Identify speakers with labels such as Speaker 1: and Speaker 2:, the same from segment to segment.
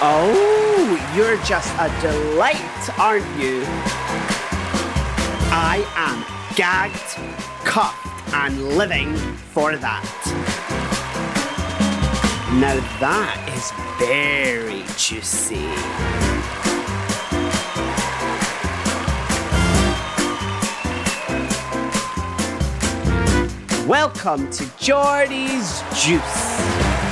Speaker 1: Oh, you're just a delight, aren't you? I am gagged, cuffed, and living for that. Now that is very juicy. Welcome to Geordie's Juice.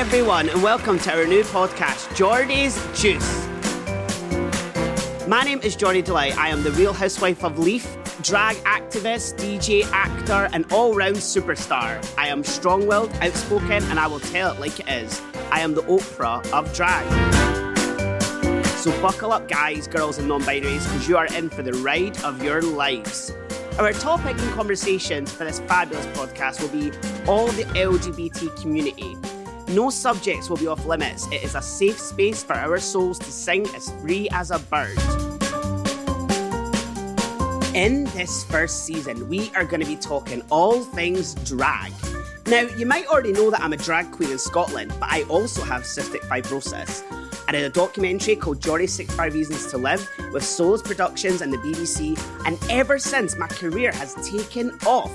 Speaker 1: Everyone, and welcome to our new podcast, Geordie's Juice. My name is Geordie Delight. I am the real housewife of Leith, drag activist, DJ, actor, and all round superstar. I am strong willed, outspoken, and I will tell it like it is. I am the Oprah of drag. So buckle up, guys, girls, and non binaries, because you are in for the ride of your lives. Our topic and conversations for this fabulous podcast will be all the LGBT community. No subjects will be off limits. It is a safe space for our souls to sing as free as a bird. In this first season, we are going to be talking all things drag. Now, you might already know that I'm a drag queen in Scotland, but I also have cystic fibrosis. I did a documentary called Johnny 65 Reasons to Live with Souls Productions and the BBC, and ever since my career has taken off.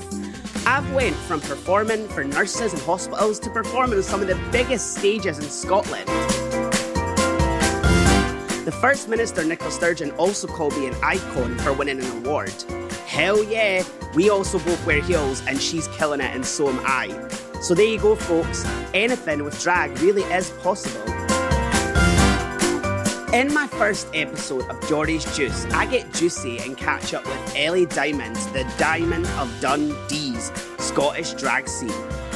Speaker 1: I've went from performing for nurses and hospitals to performing on some of the biggest stages in Scotland. The First Minister, Nicola Sturgeon, also called me an icon for winning an award. Hell yeah, we also both wear heels and she's killing it and so am I. So there you go, folks. Anything with drag really is possible. In my first episode of Geordie's Juice, I get juicy and catch up with Ellie Diamond, the Diamond of Dundee's Scottish drag scene.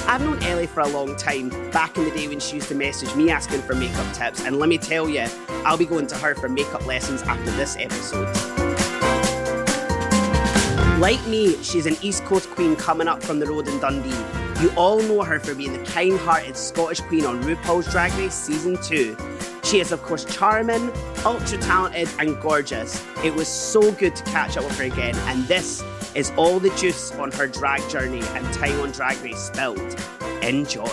Speaker 1: I've known Ellie for a long time, back in the day when she used to message me asking for makeup tips, and let me tell you, I'll be going to her for makeup lessons after this episode. Like me, she's an East Coast queen coming up from the road in Dundee. You all know her for being the kind hearted Scottish queen on RuPaul's Drag Race Season 2. She is, of course, charming, ultra talented, and gorgeous. It was so good to catch up with her again, and this is all the juice on her drag journey and time on Drag Race spilled. Enjoy.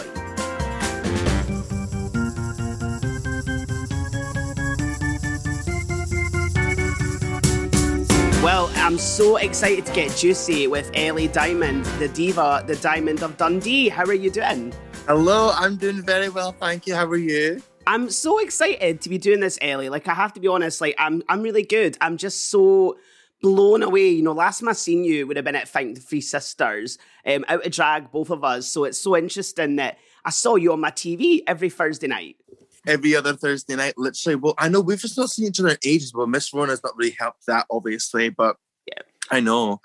Speaker 1: Well, I'm so excited to get juicy with Ellie Diamond, the diva, the Diamond of Dundee. How are you doing?
Speaker 2: Hello, I'm doing very well, thank you. How are you?
Speaker 1: I'm so excited to be doing this, Ellie. Like, I have to be honest, like, I'm I'm really good. I'm just so blown away. You know, last time I seen you would have been at Fight the Three Sisters, um, out of drag, both of us. So it's so interesting that I saw you on my TV every Thursday night.
Speaker 2: Every other Thursday night, literally. Well, I know we've just not seen each other in ages, but Miss Rona's not really helped that, obviously. But
Speaker 1: Yeah.
Speaker 2: I know.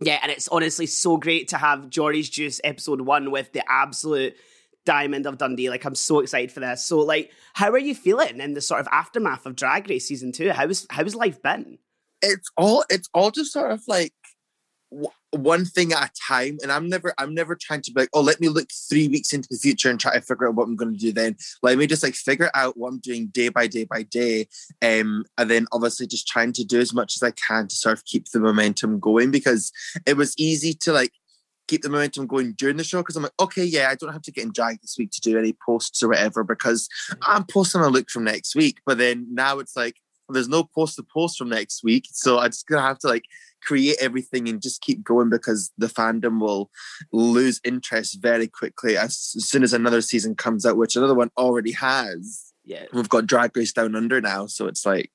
Speaker 1: Yeah, and it's honestly so great to have Geordie's Juice episode one with the absolute diamond of Dundee. Like, I'm so excited for this. So, like, how are you feeling in the sort of aftermath of Drag Race season two? How's how's life been?
Speaker 2: It's all it's all just sort of like w- one thing at a time. And I'm never I'm never trying to be like, oh, let me look three weeks into the future and try to figure out what I'm going to do then. Let me just like figure out what I'm doing day by day by day. Um, and then obviously just trying to do as much as I can to sort of keep the momentum going because it was easy to like keep the momentum going during the show because I'm like, okay, yeah, I don't have to get in drag this week to do any posts or whatever because I'm posting a look from next week. But then now it's like there's no post to post from next week, so I'm just gonna have to like create everything and just keep going because the fandom will lose interest very quickly as, as soon as another season comes out, which another one already has
Speaker 1: yeah.
Speaker 2: We've got Drag Race Down Under now, so it's like,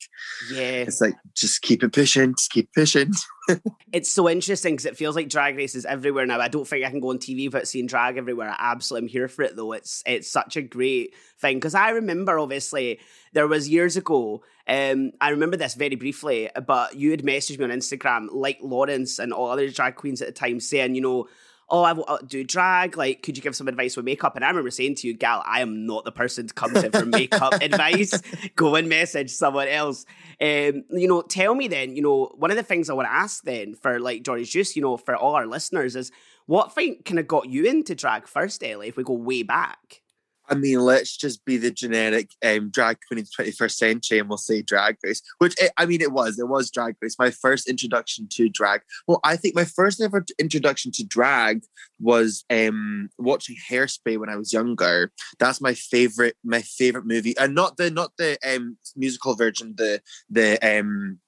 Speaker 1: yeah,
Speaker 2: it's like just keep it pushing, just keep pushing.
Speaker 1: it's so interesting because it feels like Drag Race is everywhere now. I don't think I can go on TV without seeing drag everywhere. I absolutely am here for it though. It's it's such a great thing because I remember obviously there was years ago. Um, I remember this very briefly, but you had messaged me on Instagram, like Lawrence and all other drag queens at the time, saying, you know oh, I will do drag. Like, could you give some advice with makeup? And I remember saying to you, gal, I am not the person to come to for makeup advice. Go and message someone else. Um, you know, tell me then, you know, one of the things I want to ask then for like Geordie's Juice, you know, for all our listeners is what thing kind of got you into drag first, Ellie, if we go way back?
Speaker 2: I mean, let's just be the generic um, drag queen in the 21st century and we'll say drag race, which it, I mean, it was. It was drag race. My first introduction to drag. Well, I think my first ever introduction to drag was um, watching Hairspray when I was younger. That's my favorite, my favorite movie. And not the not the um, musical version, the the um,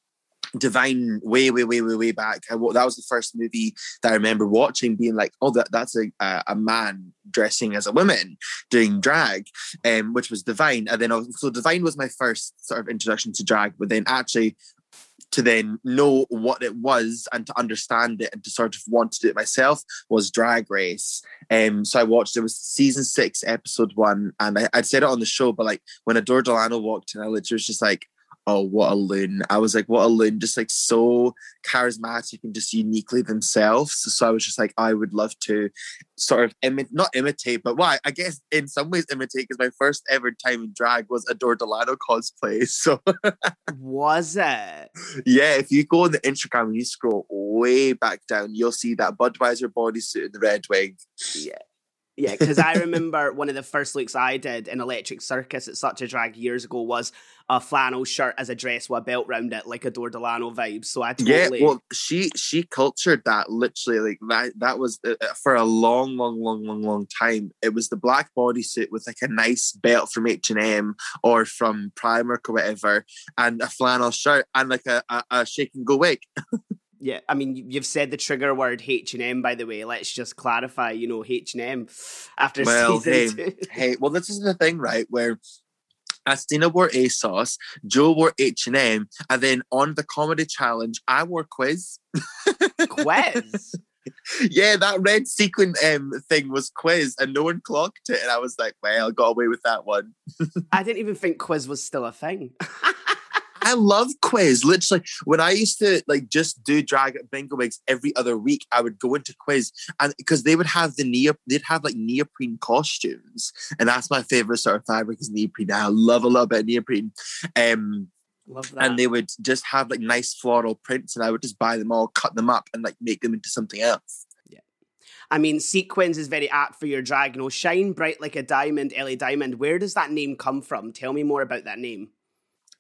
Speaker 2: Divine way, way, way, way, way back. I, that was the first movie that I remember watching, being like, "Oh, that that's a a man dressing as a woman doing drag," um, which was Divine. And then so Divine was my first sort of introduction to drag, but then actually to then know what it was and to understand it and to sort of want to do it myself was Drag Race. Um, so I watched it was season six, episode one, and I, would said it on the show, but like when Adore Delano walked in, I was just like, oh, what a loon. I was like, what a loon, just like so charismatic and just uniquely themselves. So I was just like, I would love to sort of imitate, not imitate, but why? I guess in some ways imitate because my first ever time in drag was Adore Delano cosplay. So
Speaker 1: was it?
Speaker 2: Yeah, if you go on the Instagram and you scroll way back down, you'll see that Budweiser bodysuit and the red wig.
Speaker 1: Yeah. Yeah, because I remember one of the first looks I did in Electric Circus at such a drag years ago was a flannel shirt as a dress with a belt round it, like Adore Delano vibe. So I totally
Speaker 2: yeah. Well, she she cultured that literally like that. That was uh, uh for a long, long, long, long, long time. It was the black bodysuit with like a nice belt from H and M or from Primark or whatever, and a flannel shirt and like a a, a shake and go wig.
Speaker 1: Yeah, I mean, you've said the trigger word H and M. By the way, let's just clarify. You know, H and M after
Speaker 2: well,
Speaker 1: season
Speaker 2: hey, two. hey, well, this is the thing, right? Where Asttina wore ASOS, Joe wore H and M, and then on the comedy challenge, I wore Quiz.
Speaker 1: Quiz.
Speaker 2: yeah, that red sequin um, thing was quiz, and no one clocked it, and I was like, "Well, I got away with that one."
Speaker 1: I didn't even think quiz was still a thing.
Speaker 2: I love quiz. Literally, when I used to like just do drag at Bingo Wigs every other week, I would go into quiz and because they would have the neo, they'd have like neoprene costumes, and that's my favorite sort of fabric is neoprene. I love a little bit of neoprene. Um,
Speaker 1: Love that.
Speaker 2: And they would just have like nice floral prints, and I would just buy them all, cut them up, and like make them into something else.
Speaker 1: Yeah. I mean, sequins is very apt for your drag. You know, shine bright like a diamond, Ellie Diamond. Where does that name come from? Tell me more about that name.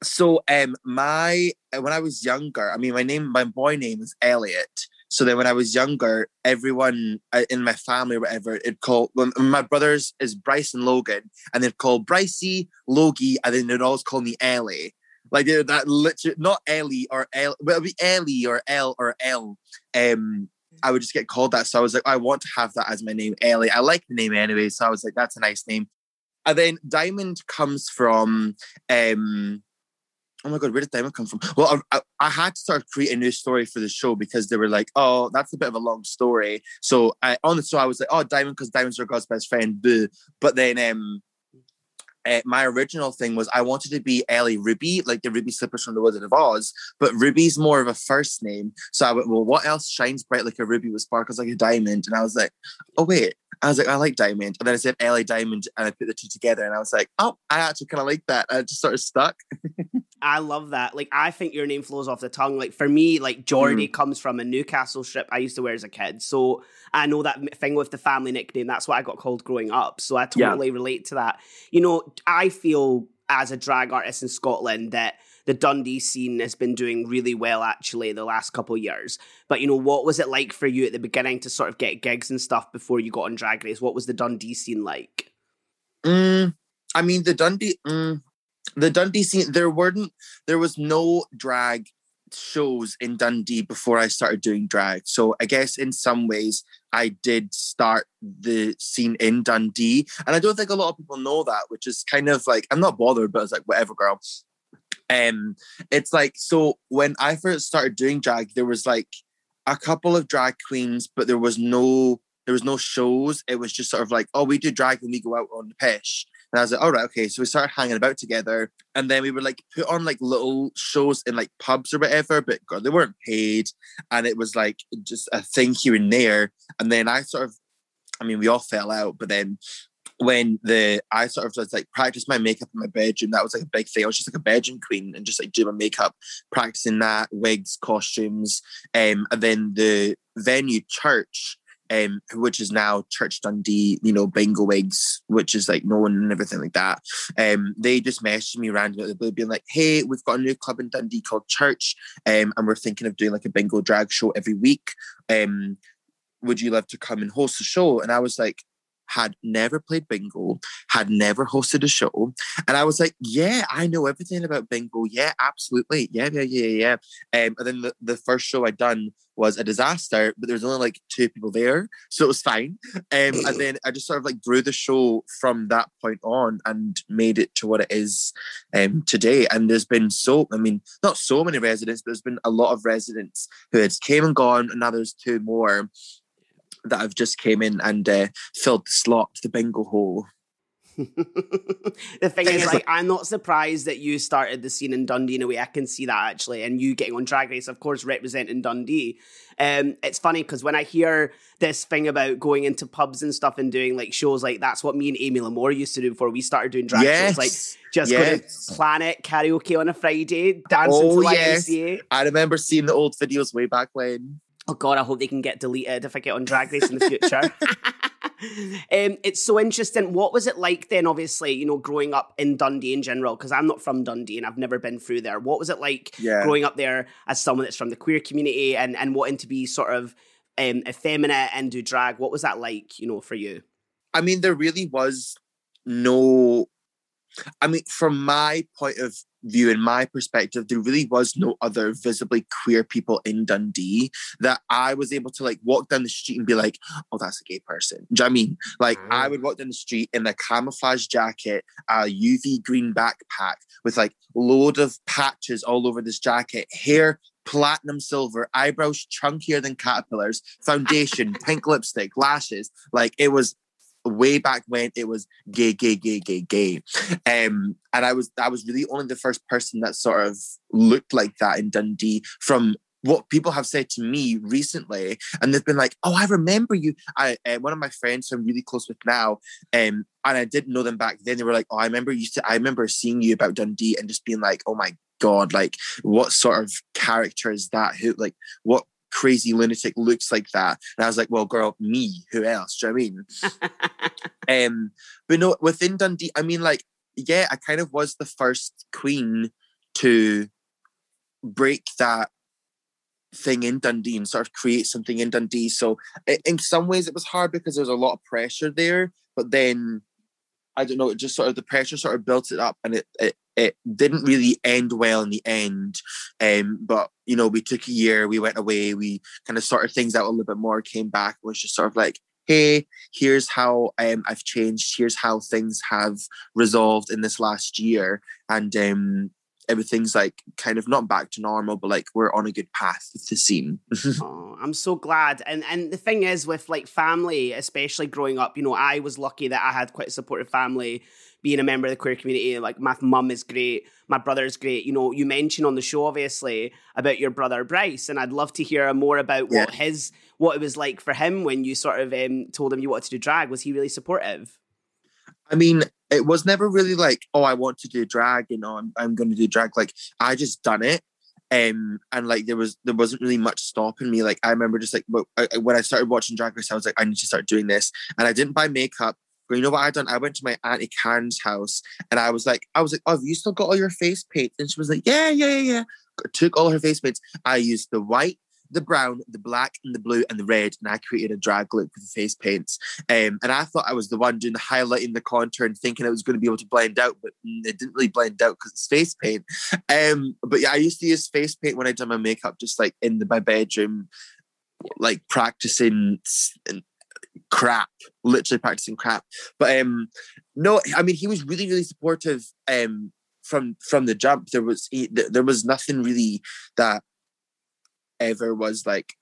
Speaker 2: So um my uh, when I was younger, I mean my name my boy name is Elliot. So then when I was younger, everyone uh, in my family or whatever, it called my brothers is Bryce and Logan, and they'd call Brycey, Logie, and then they'd always call me Ellie. Like that literally not Ellie or L, but it'd be Ellie or L or L. Um, I would just get called that. So I was like, I want to have that as my name, Ellie. I like the name anyway. So I was like, that's a nice name. And then Diamond comes from um oh my god, where did Diamond come from? Well, I, I, had to of create a new story for the show because they were like, oh, that's a bit of a long story. So I on the show I was like, oh, Diamond because Diamond's are God's best friend, boo. But then um, uh, my original thing was I wanted to be Ellie Ruby, like the Ruby Slippers from the Wizard of Oz, but Ruby's more of a first name. So I went, well, what else shines bright like a ruby with sparkles like a diamond? And I was like, oh wait, I was like, I like diamond. And then I said Ellie Diamond, and I put the two together, and I was like, oh, I actually kind of like that. And it just sort of stuck.
Speaker 1: I love that. Like, I think your name flows off the tongue. Like for me, like Geordie mm. comes from a Newcastle strip I used to wear as a kid, so I know that thing with the family nickname. That's what I got called growing up. So I totally yeah. relate to that. You know, I feel as a drag artist in Scotland that the Dundee scene has been doing really well actually the last couple of years. But you know, what was it like for you at the beginning to sort of get gigs and stuff before you got on Drag Race? What was the Dundee scene like?
Speaker 2: Mm, I mean, the Dundee, mm, the Dundee scene. There weren't, there was no drag shows in Dundee before I started doing drag. So I guess in some ways I did start the scene in Dundee. And I don't think a lot of people know that, which is kind of like I'm not bothered, but it's like whatever, girl. Um, it's like so when I first started doing drag, there was like a couple of drag queens, but there was no there was no shows. It was just sort of like, oh, we do drag and we go out on the pish. And I was like, all right, okay. So we started hanging about together. And then we would like put on like little shows in like pubs or whatever, but God, they weren't paid. And it was like just a thing here and there. And then I sort of, I mean, we all fell out, but then when the I sort of just like practice my makeup in my bedroom, that was like a big thing. I was just like a bedroom queen and just like doing my makeup, practicing that, wigs, costumes. Um, and then the venue church um, which is now Church Dundee, you know, bingo wigs, which is like known and everything like that. Um, they just messaged me randomly, being like, "Hey, we've got a new club in Dundee called Church, um, and we're thinking of doing like a bingo drag show every week. Um, would you love to come and host the show?" And I was like, had never played bingo, had never hosted a show. And I was like, yeah, I know everything about bingo. Yeah, absolutely. Yeah, yeah, yeah, yeah. Um, and then the, the first show I'd done was a disaster, but there was only like two people there. So it was fine. Um, and then I just sort of like grew the show from that point on and made it to what it is um, today. And there's been so, I mean, not so many residents, but there's been a lot of residents who had came and gone, and now there's two more that have just came in and uh, filled the slot, the bingo hole.
Speaker 1: the thing is, like, I'm not surprised that you started the scene in Dundee in a way. I can see that actually, and you getting on Drag Race, of course, representing Dundee. Um, it's funny because when I hear this thing about going into pubs and stuff and doing like shows, like that's what me and Amy Lamore used to do before we started doing drag
Speaker 2: yes.
Speaker 1: shows, like just yes. go to Planet karaoke on a Friday, dancing
Speaker 2: oh,
Speaker 1: to
Speaker 2: yes. I remember seeing the old videos way back when
Speaker 1: oh god, I hope they can get deleted if I get on Drag Race in the future. um, it's so interesting. What was it like then, obviously, you know, growing up in Dundee in general? Because I'm not from Dundee and I've never been through there. What was it like yeah. growing up there as someone that's from the queer community and, and wanting to be sort of um, effeminate and do drag? What was that like, you know, for you?
Speaker 2: I mean, there really was no I mean, from my point of view, and my perspective, there really was no other visibly queer people in Dundee that I was able to like walk down the street and be like, oh, that's a gay person. Do you know I mean? Like, mm. I would walk down the street in a camouflage jacket, a UV green backpack with like load of patches all over this jacket, hair platinum silver, eyebrows chunkier than caterpillars, foundation, pink lipstick, lashes. Like it was way back when it was gay, gay, gay, gay, gay. Um, and I was I was really only the first person that sort of looked like that in Dundee from what people have said to me recently, and they've been like, "Oh, I remember you." I uh, one of my friends who I'm really close with now, um, and I didn't know them back then. They were like, "Oh, I remember you. I remember seeing you about Dundee and just being like, oh my god, like what sort of character is that? Who like what crazy lunatic looks like that. And I was like, well, girl, me, who else? Do you know I mean? um, but no, within Dundee, I mean, like, yeah, I kind of was the first queen to break that thing in Dundee and sort of create something in Dundee. So in some ways it was hard because there was a lot of pressure there, but then I don't know, it just sort of the pressure sort of built it up and it it, it didn't really end well in the end. Um, but you know, we took a year, we went away, we kind of sorted things out a little bit more, came back, was just sort of like, hey, here's how um, I've changed, here's how things have resolved in this last year. And um, everything's like kind of not back to normal, but like we're on a good path with the scene.
Speaker 1: oh, I'm so glad. And and the thing is with like family, especially growing up, you know, I was lucky that I had quite a supportive family being a member of the queer community. Like my mum is great, my brother's great. You know, you mentioned on the show obviously about your brother Bryce, and I'd love to hear more about yeah. what his what it was like for him when you sort of um, told him you wanted to do drag. Was he really supportive?
Speaker 2: I mean, it was never really like, oh, I want to do drag, you know, I'm, I'm going to do drag. Like, I just done it. Um, and like there was there wasn't really much stopping me. Like I remember just like when I started watching Drag Race, I was like, I need to start doing this, and I didn't buy makeup You know what I done? I went to my auntie Karen's house and I was like, I was like, oh, have you still got all your face paint? And she was like, yeah, yeah, yeah, yeah. Took all her face paints. I used the white, the brown, the black, and the blue, and the red, and I created a drag look with the face paints. Um, and I thought I was the one doing the highlighting, the contour, and thinking I was going to be able to blend out, but it didn't really blend out because it's face paint. Um, but yeah, I used to use face paint when I done my makeup, just like in the, my bedroom, like practicing crap, literally practicing crap. But um, no, I mean he was really, really supportive. Um, from from the jump, there was he, there was nothing really that ever was like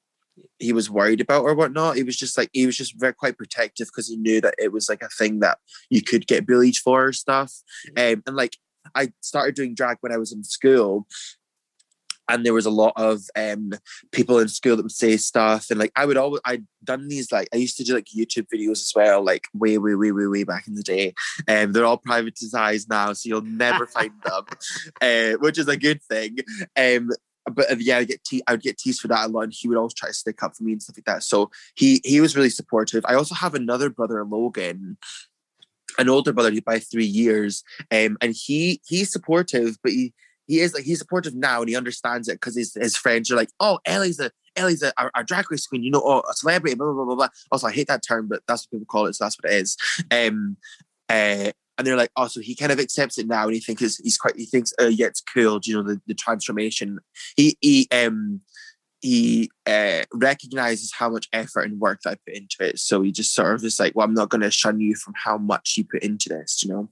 Speaker 2: he was worried about or whatnot. He was just like he was just very quite protective because he knew that it was like a thing that you could get bullied for or stuff. Um, and like I started doing drag when I was in school, and there was a lot of um people in school that would say stuff and like I would always I'd done these like I used to do like YouTube videos as well like way way way way way back in the day and um, they're all privatized now so you'll never find them uh, which is a good thing um but uh, yeah, I get te- I would get teased for that a lot, and he would always try to stick up for me and stuff like that. So he he was really supportive. I also have another brother, Logan, an older brother by three years, um, and he he's supportive, but he he is like he's supportive now and he understands it because his, his friends are like, oh, Ellie's a Ellie's a our, our drag race queen, you know, oh, a celebrity, blah, blah, blah, blah, blah. Also, I hate that term, but that's what people call it, so that's what it is. Um uh and they're like, oh, so he kind of accepts it now, and he thinks he's, he's quite. He thinks, uh, yeah, it's cool. You know, the, the transformation. He he um he uh, recognizes how much effort and work that I put into it. So he just sort of is like, well, I'm not going to shun you from how much you put into this. You know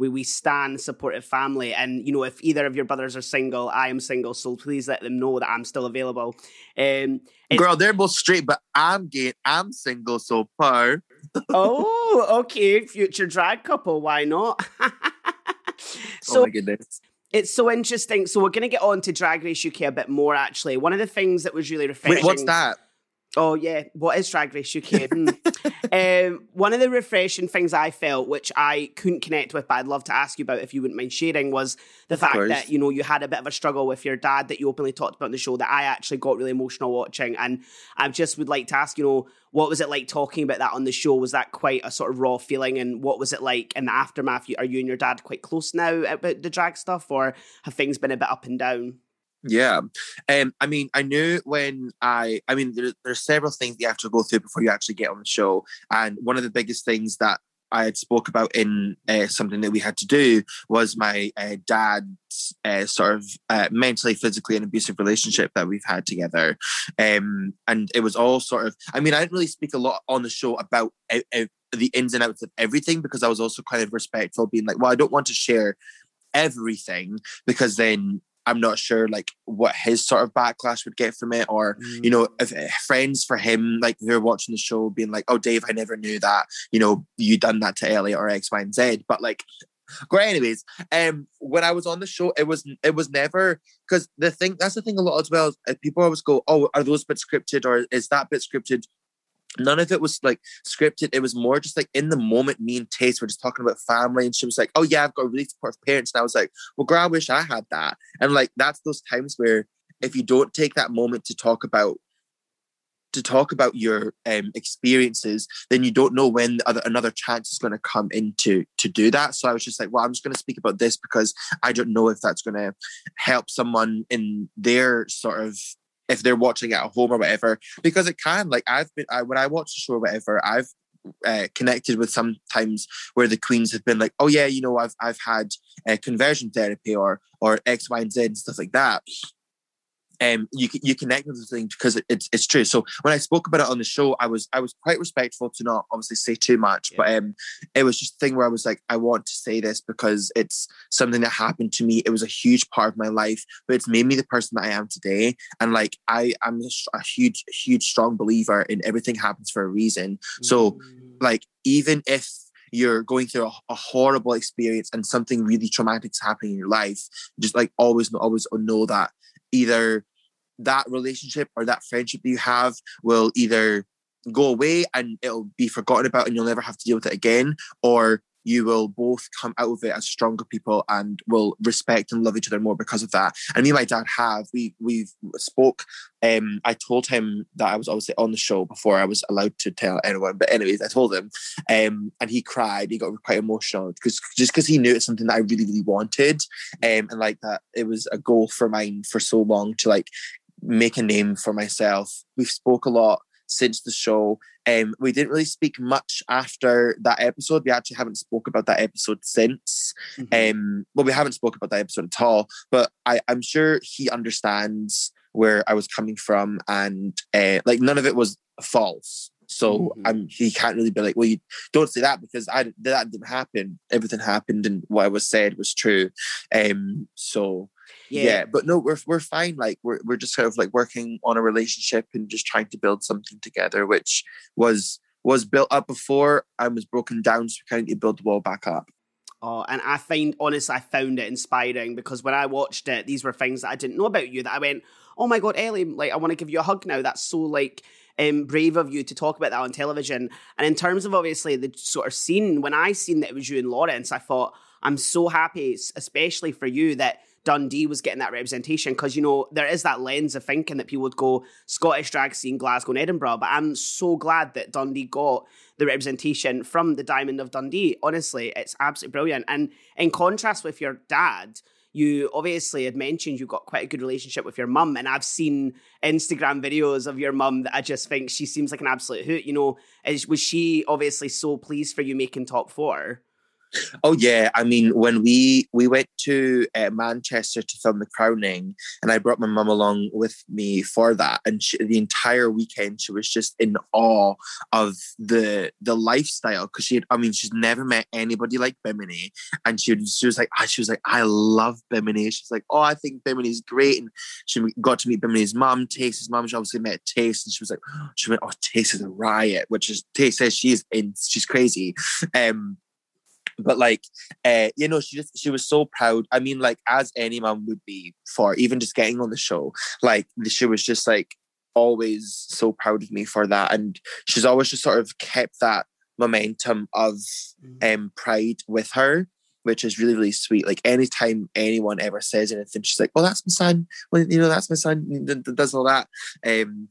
Speaker 1: we we stand supportive family. And you know, if either of your brothers are single, I am single, so please let them know that I'm still available. Um,
Speaker 2: Girl, they're both straight, but I'm gay. I'm single, so far.
Speaker 1: oh, okay, future drag couple. Why not?
Speaker 2: so, oh my goodness.
Speaker 1: It's so interesting. So we're going to get on to Drag Race UK a bit more. Actually, one of the things that was really refreshing.
Speaker 2: Wait, what's that?
Speaker 1: Oh yeah, what is Drag Race UK? Hmm. um, one of the refreshing things I felt, which I couldn't connect with, but I'd love to ask you about if you wouldn't mind sharing, was the of fact course. that you know you had a bit of a struggle with your dad that you openly talked about in the show that I actually got really emotional watching, and I just would like to ask, you know, what was it like talking about that on the show? Was that quite a sort of raw feeling, and what was it like in the aftermath? Are you and your dad quite close now about the drag stuff, or have things been a bit up and down?
Speaker 2: Yeah. Um, I mean, I knew when I, I mean, there, there's several things you have to go through before you actually get on the show. And one of the biggest things that I had spoke about in uh, something that we had to do was my uh, dad's uh, sort of uh, mentally, physically, and abusive relationship that we've had together. Um, and it was all sort of, I mean, I didn't really speak a lot on the show about the ins and outs of everything because I was also kind of respectful, being like, well, I don't want to share everything because then I'm not sure like what his sort of backlash would get from it, or mm. you know, if, if eh, friends for him like who are watching the show being like, "Oh, Dave, I never knew that," you know, you done that to Elliot or X, Y, and Z. But like, great. Anyways, um, when I was on the show, it was it was never because the thing that's the thing a lot as well. Uh, people always go, "Oh, are those bits scripted or is that bit scripted?" None of it was like scripted. It was more just like in the moment, me and Tayce were just talking about family. And she was like, Oh, yeah, I've got really supportive parents. And I was like, Well, girl, I wish I had that. And like, that's those times where if you don't take that moment to talk about to talk about your um, experiences, then you don't know when other, another chance is going to come into to do that. So I was just like, well, I'm just going to speak about this because I don't know if that's going to help someone in their sort of if they're watching at home or whatever, because it can. Like I've been, I, when I watch the show or whatever, I've uh, connected with sometimes where the queens have been like, oh yeah, you know, I've I've had uh, conversion therapy or or X, Y, and Z and stuff like that um, you you connect with the thing because it, it's it's true. So when I spoke about it on the show, I was I was quite respectful to not obviously say too much, yeah. but um, it was just a thing where I was like, I want to say this because it's something that happened to me. It was a huge part of my life, but it's made me the person that I am today. And like I am a huge huge strong believer in everything happens for a reason. So like even if you're going through a, a, horrible experience and something really traumatic is happening in your life, just like always, always know that either that relationship or that friendship you have will either go away and it'll be forgotten about and you'll never have to deal with it again or you will both come out of it as stronger people and will respect and love each other more because of that. And me and my dad have. We we've spoke. Um, I told him that I was obviously on the show before I was allowed to tell anyone. But anyways, I told him, um, and he cried. He got quite emotional because just because he knew it's something that I really really wanted, um, and like that it was a goal for mine for so long to like make a name for myself. We've spoke a lot since the show. Um, we didn't really speak much after that episode. We actually haven't spoke about that episode since. Mm-hmm. Um, well, we haven't spoke about that episode at all. But I, I'm sure he understands where I was coming from, and uh, like none of it was false. So mm-hmm. I'm he can't really be like, well, you don't say that because I that didn't happen. Everything happened, and what I was said was true. Um, so yeah. yeah. but no we're, we're fine like we're, we're just kind of like working on a relationship and just trying to build something together which was was built up before and was broken down so we kind of build the wall back up
Speaker 1: Oh, and I find, honestly, I found it inspiring because when I watched it, these were things that I didn't know about you that I went, oh my God, Ellie, like, I want to give you a hug now. That's so, like, um, brave of you to talk about that on television. And in terms of obviously the sort of scene, when I seen that it was you and Lawrence, I thought, I'm so happy, especially for you, that Dundee was getting that representation because you know there is that lens of thinking that people would go Scottish drag scene, Glasgow and Edinburgh. But I'm so glad that Dundee got the representation from the Diamond of Dundee. Honestly, it's absolutely brilliant. And in contrast with your dad, you obviously had mentioned you've got quite a good relationship with your mum, and I've seen Instagram videos of your mum that I just think she seems like an absolute hoot. You know, is, was she obviously so pleased for you making top four?
Speaker 2: Oh yeah, I mean when we we went to uh, Manchester to film The Crowning, and I brought my mum along with me for that, and she, the entire weekend she was just in awe of the the lifestyle because she had, I mean she's never met anybody like Bimini, and she was, she was like she was like I love Bimini. She's like oh I think Bimini's great, and she got to meet Bimini's mum, Tayce's mum. She obviously met Tayce, and she was like she went oh Tayce is a riot, which is Tayce says she's in she's crazy. Um, but like uh you know she just she was so proud. I mean like as any mom would be for even just getting on the show like she was just like always so proud of me for that. And she's always just sort of kept that momentum of mm. um pride with her which is really really sweet. Like anytime anyone ever says anything she's like well that's my son. Well you know that's my son. Does all that. Um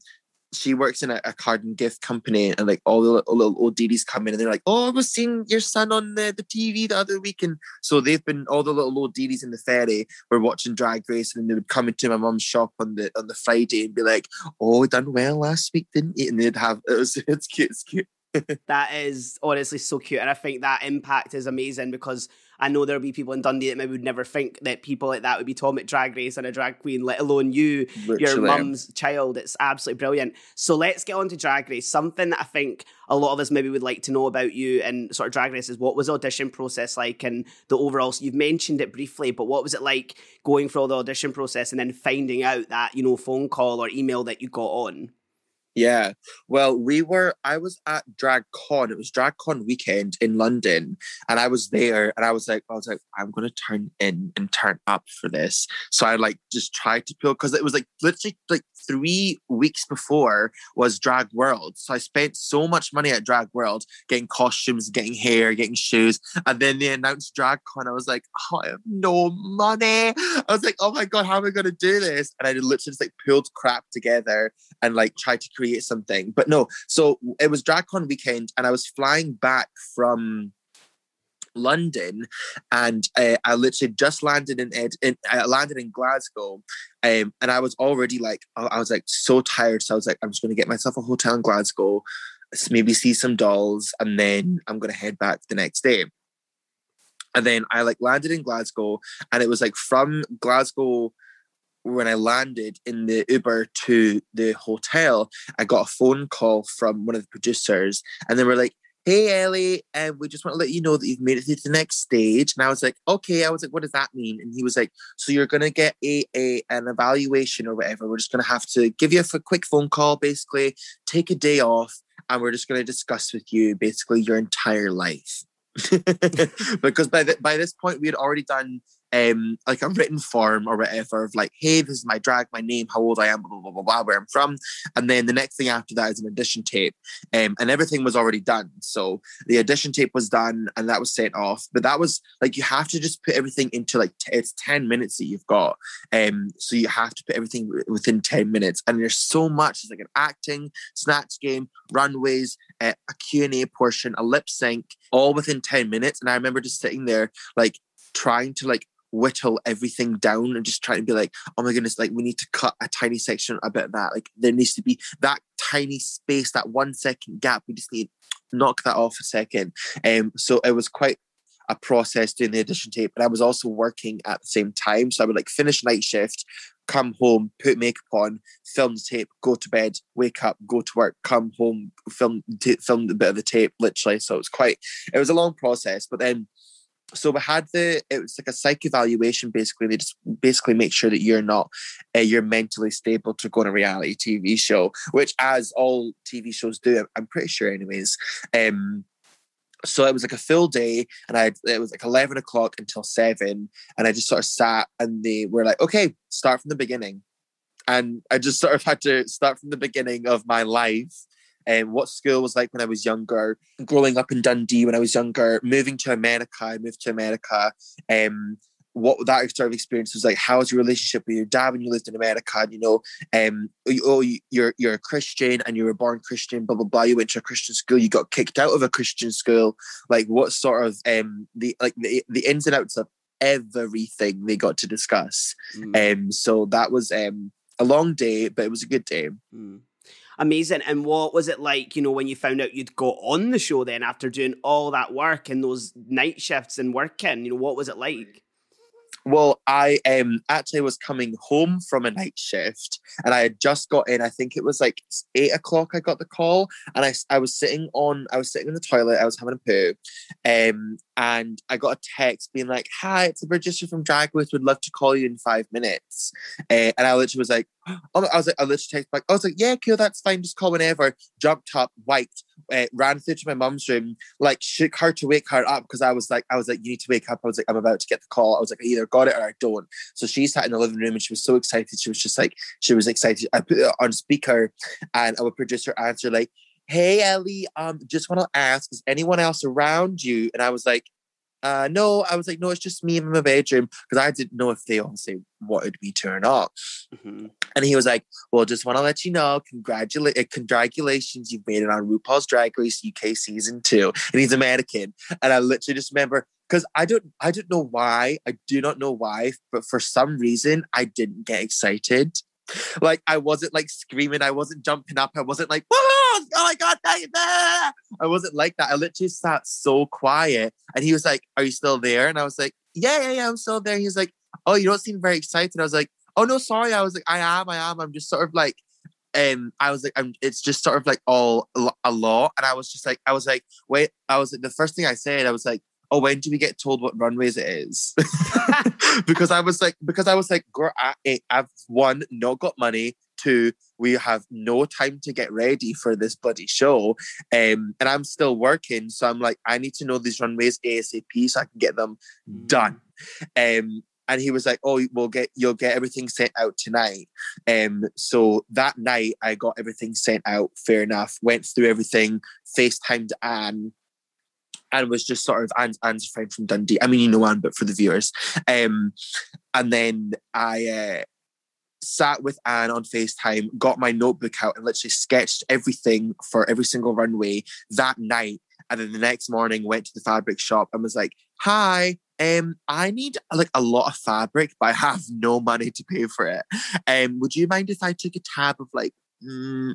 Speaker 2: she works in a, a, card and gift company and like all the little, little old ladies come in and they're like, Oh, I was seeing your son on the, the TV the other week. And so they've been all the little old ladies in the ferry were watching Drag Race and they would come into my mum's shop on the on the Friday and be like, Oh, done well last week, didn't you? And they'd have it was it's cute, it's cute.
Speaker 1: that is honestly so cute. And I think that impact is amazing because I know there'll be people in Dundee that maybe would never think that people like that would be talking at drag race and a drag queen, let alone you, Literally. your mum's child. It's absolutely brilliant. So let's get on to drag race. Something that I think a lot of us maybe would like to know about you and sort of drag race is what was the audition process like and the overall so you've mentioned it briefly, but what was it like going through the audition process and then finding out that, you know, phone call or email that you got on?
Speaker 2: Yeah. Well, we were, I was at DragCon. It was DragCon weekend in London. And I was there and I was like, I was like, I'm going to turn in and turn up for this. So I like just tried to pull, because it was like literally like three weeks before was Drag World. So I spent so much money at Drag World getting costumes, getting hair, getting shoes. And then they announced DragCon. I was like, oh, I have no money. I was like, oh my God, how am I going to do this? And I literally just like pulled crap together and like tried to create something. But no, so it was DragCon weekend and I was flying back from London, and uh, I literally just landed in, in I landed in Glasgow, um, and I was already like I was like so tired, so I was like I'm just going to get myself a hotel in Glasgow, maybe see some dolls, and then I'm going to head back the next day. And then I like landed in Glasgow, and it was like from Glasgow when I landed in the Uber to the hotel, I got a phone call from one of the producers, and they were like, Hey Ellie, and we just want to let you know that you've made it to the next stage. And I was like, okay. I was like, what does that mean? And he was like, so you're gonna get a, a an evaluation or whatever. We're just gonna have to give you a quick phone call, basically, take a day off, and we're just gonna discuss with you basically your entire life. because by the, by this point we had already done um like a written form or whatever of like, hey, this is my drag, my name, how old I am, blah blah blah blah, where I'm from, and then the next thing after that is an audition tape, um, and everything was already done. So the audition tape was done, and that was sent off. But that was like you have to just put everything into like t- it's ten minutes that you've got, um, so you have to put everything within ten minutes, and there's so much. It's like an acting snatch game, runways, uh, a Q and A portion, a lip sync, all within ten minutes. And I remember just sitting there like trying to like whittle everything down and just try to be like, oh my goodness, like we need to cut a tiny section a bit of that. Like there needs to be that tiny space, that one second gap. We just need knock that off a second. Um, so it was quite a process doing the audition tape, but I was also working at the same time. So I would like finish night shift, come home, put makeup on, film the tape, go to bed, wake up, go to work, come home, film t- film a bit of the tape, literally. So it was quite, it was a long process. But then so we had the it was like a psych evaluation basically they just basically make sure that you're not uh, you're mentally stable to go on a reality tv show which as all tv shows do i'm pretty sure anyways um so it was like a full day and i it was like 11 o'clock until 7 and i just sort of sat and they were like okay start from the beginning. And i just sort of had to start from the beginning of my life um, what school was like when I was younger, growing up in Dundee when I was younger, moving to America, I moved to America. Um, what that sort of experience was like. How's your relationship with your dad when you lived in America? You know, um, oh, you're you're a Christian and you were born Christian. Blah blah blah. You went to a Christian school. You got kicked out of a Christian school. Like, what sort of um the like the, the ins and outs of everything they got to discuss. Mm. Um, so that was um a long day, but it was a good day. Mm
Speaker 1: amazing. And what was it like, you know, when you found out you'd got on the show then after doing all that work and those night shifts and working? You know, what was it like?
Speaker 2: Well, I um actually was coming home from a night shift and I had just got in. I think it was like eight o'clock. I got the call and I, I was sitting on I was sitting in the toilet. I was having a poo, um, and I got a text being like, "Hi, it's a producer from Drag Race. Would love to call you in five minutes." Uh, and I literally was like, "Oh," I was like, I literally text back. I was like, "Yeah, cool, that's fine. Just call whenever." Jumped up, wiped, uh, ran through to my mum's room, like shook her to wake her up because I was like, I was like, you need to wake up. I was like, I'm about to get the call. I was like, I either got it or I don't. So she sat in the living room and she was so excited. She was just like, she was excited. I put it on speaker and our producer answered like, Hey Ellie, um, just want to ask, is anyone else around you? And I was like, uh, no, I was like, no, it's just me in my bedroom because I didn't know if they obviously wanted me to or not. Mm-hmm. And he was like, well, just want to let you know, congratulations, uh, congratulations, you've made it on RuPaul's Drag Race UK season two, and he's American. And I literally just remember because I don't, I don't know why, I do not know why, but for some reason I didn't get excited. Like I wasn't like screaming, I wasn't jumping up, I wasn't like, oh my god, I wasn't like that. I literally sat so quiet, and he was like, "Are you still there?" And I was like, "Yeah, yeah, yeah, I'm still there." He was like, "Oh, you don't seem very excited." I was like, "Oh no, sorry." I was like, "I am, I am. I'm just sort of like." And I was like, I'm, it's just sort of like all a lot. And I was just like, I was like, wait, I was like, the first thing I said, I was like, oh, when do we get told what runways it is? because I was like, because I was like, girl, I, I've one, not got money. Two, we have no time to get ready for this bloody show. Um, and I'm still working. So I'm like, I need to know these runways ASAP so I can get them mm. done. Um, and he was like, "Oh, we'll get you'll get everything sent out tonight." Um, so that night I got everything sent out. Fair enough. Went through everything. FaceTimed Anne and was just sort of Anne's, friend from Dundee. I mean, you know Anne, but for the viewers. Um, and then I uh, sat with Anne on FaceTime, got my notebook out, and literally sketched everything for every single runway that night. And then the next morning, went to the fabric shop and was like, "Hi, um, I need like a lot of fabric, but I have no money to pay for it. Um, would you mind if I took a tab of like mm,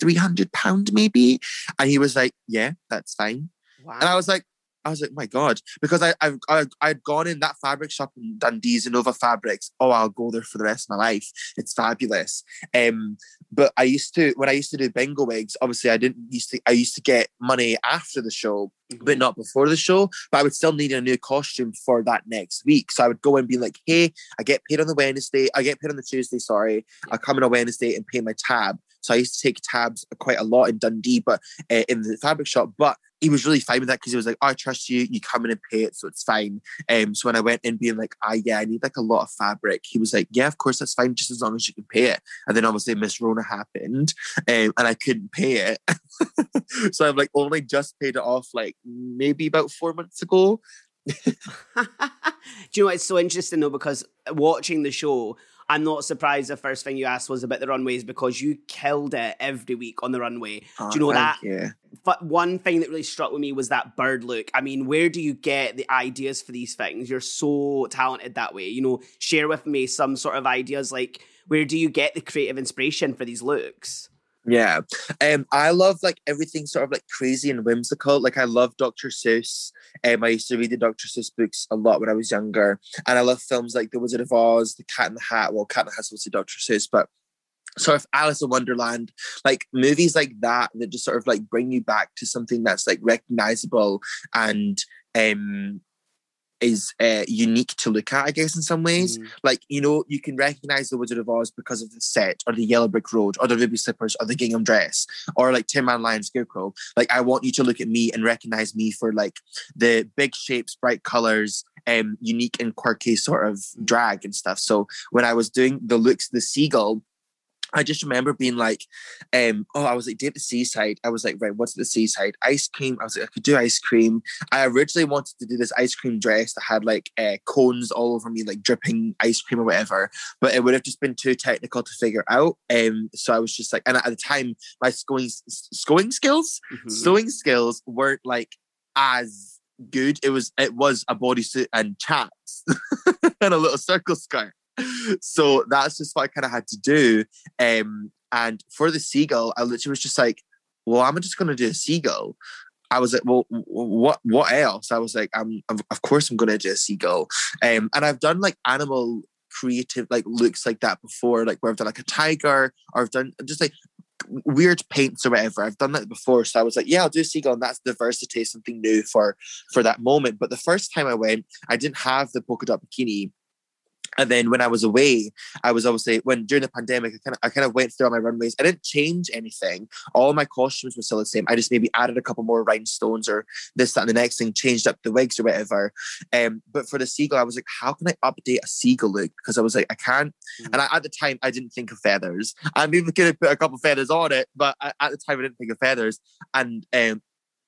Speaker 2: 300 pound maybe?" And he was like, "Yeah, that's fine." Wow. And I was like, I was like, my God, because I, I've, I, I'd gone in that fabric shop in Dundee's and Nova Fabrics. Oh, I'll go there for the rest of my life. It's fabulous. Um, but I used to, when I used to do bingo wigs, obviously I didn't used to, I used to get money after the show, mm-hmm. but not before the show. But I would still need a new costume for that next week. So I would go and be like, hey, I get paid on the Wednesday. I get paid on the Tuesday, sorry. I come in on Wednesday and pay my tab. So I used to take tabs quite a lot in Dundee, but uh, in the fabric shop. But he was really fine with that because he was like, oh, I trust you. You come in and pay it, so it's fine. Um, so when I went in being like, ah, yeah, I need like a lot of fabric, he was like, yeah, of course, that's fine, just as long as you can pay it. And then obviously Miss Rona happened, um, and I couldn't pay it. so I've like only just paid it off like maybe about four months ago.
Speaker 1: Do you know what? It's so interesting though because watching the show, I'm not surprised the first thing you asked was about the runways because you killed it every week on the runway.
Speaker 2: Oh,
Speaker 1: Do you know that?
Speaker 2: you.
Speaker 1: But one thing that really struck with me was that bird look. I mean, where do you get the ideas for these things? You're so talented that way. You know, share with me some sort of ideas like where do you get the creative inspiration for these looks?
Speaker 2: Yeah. Um, I love like everything sort of like crazy and whimsical. Like I love Dr. Seuss. Um, I used to read the Dr. Seuss books a lot when I was younger. And I love films like The Wizard of Oz, The Cat in the Hat. Well, Cat in the Hat's obviously Dr. Seuss, but sort of Alice in Wonderland, like movies like that that just sort of like bring you back to something that's like recognizable and um is uh, unique to look at, I guess, in some ways.
Speaker 1: Mm.
Speaker 2: Like, you know, you can recognize the Wizard of Oz because of the set or the yellow brick road or the ruby slippers or the gingham dress or like Tin Man Lion Scarecrow. Like, I want you to look at me and recognize me for like the big shapes, bright colors, um, unique and quirky sort of drag and stuff. So when I was doing the looks, the seagull, I just remember being like, um, oh, I was like, day at the seaside. I was like, right, what's at the seaside? Ice cream. I was like, I could do ice cream. I originally wanted to do this ice cream dress that had like uh, cones all over me, like dripping ice cream or whatever, but it would have just been too technical to figure out. Um, so I was just like, and at the time, my sewing, sewing skills,
Speaker 1: Mhm.
Speaker 2: sewing skills weren't like as good. It was, it was a bodysuit and chaps and a little circle skirt so that's just what I kind of had to do. Um, and for the seagull, I literally was just like, well, I'm just going to do a seagull. I was like, well, what what else? I was like, I'm, of course I'm going to do a seagull. Um, and I've done like animal creative like looks like that before, like where I've done like a tiger or I've done just like weird paints or whatever. I've done that before, so I was like, yeah, I'll do a seagull, and that's diversity, something new for for that moment. But the first time I went, I didn't have the polka dot bikini. And then when I was away, I was obviously when during the pandemic, I kind of I kind of went through all my runways. I didn't change anything. All my costumes were still the same. I just maybe added a couple more rhinestones or this, that, and the next thing, changed up the wigs or whatever. Um, but for the seagull, I was like, how can I update a seagull look? Because I was like, I can't. And I, at the time, I didn't think of feathers. I'm even gonna put a couple feathers on it, but I, at the time, I didn't think of feathers. And um,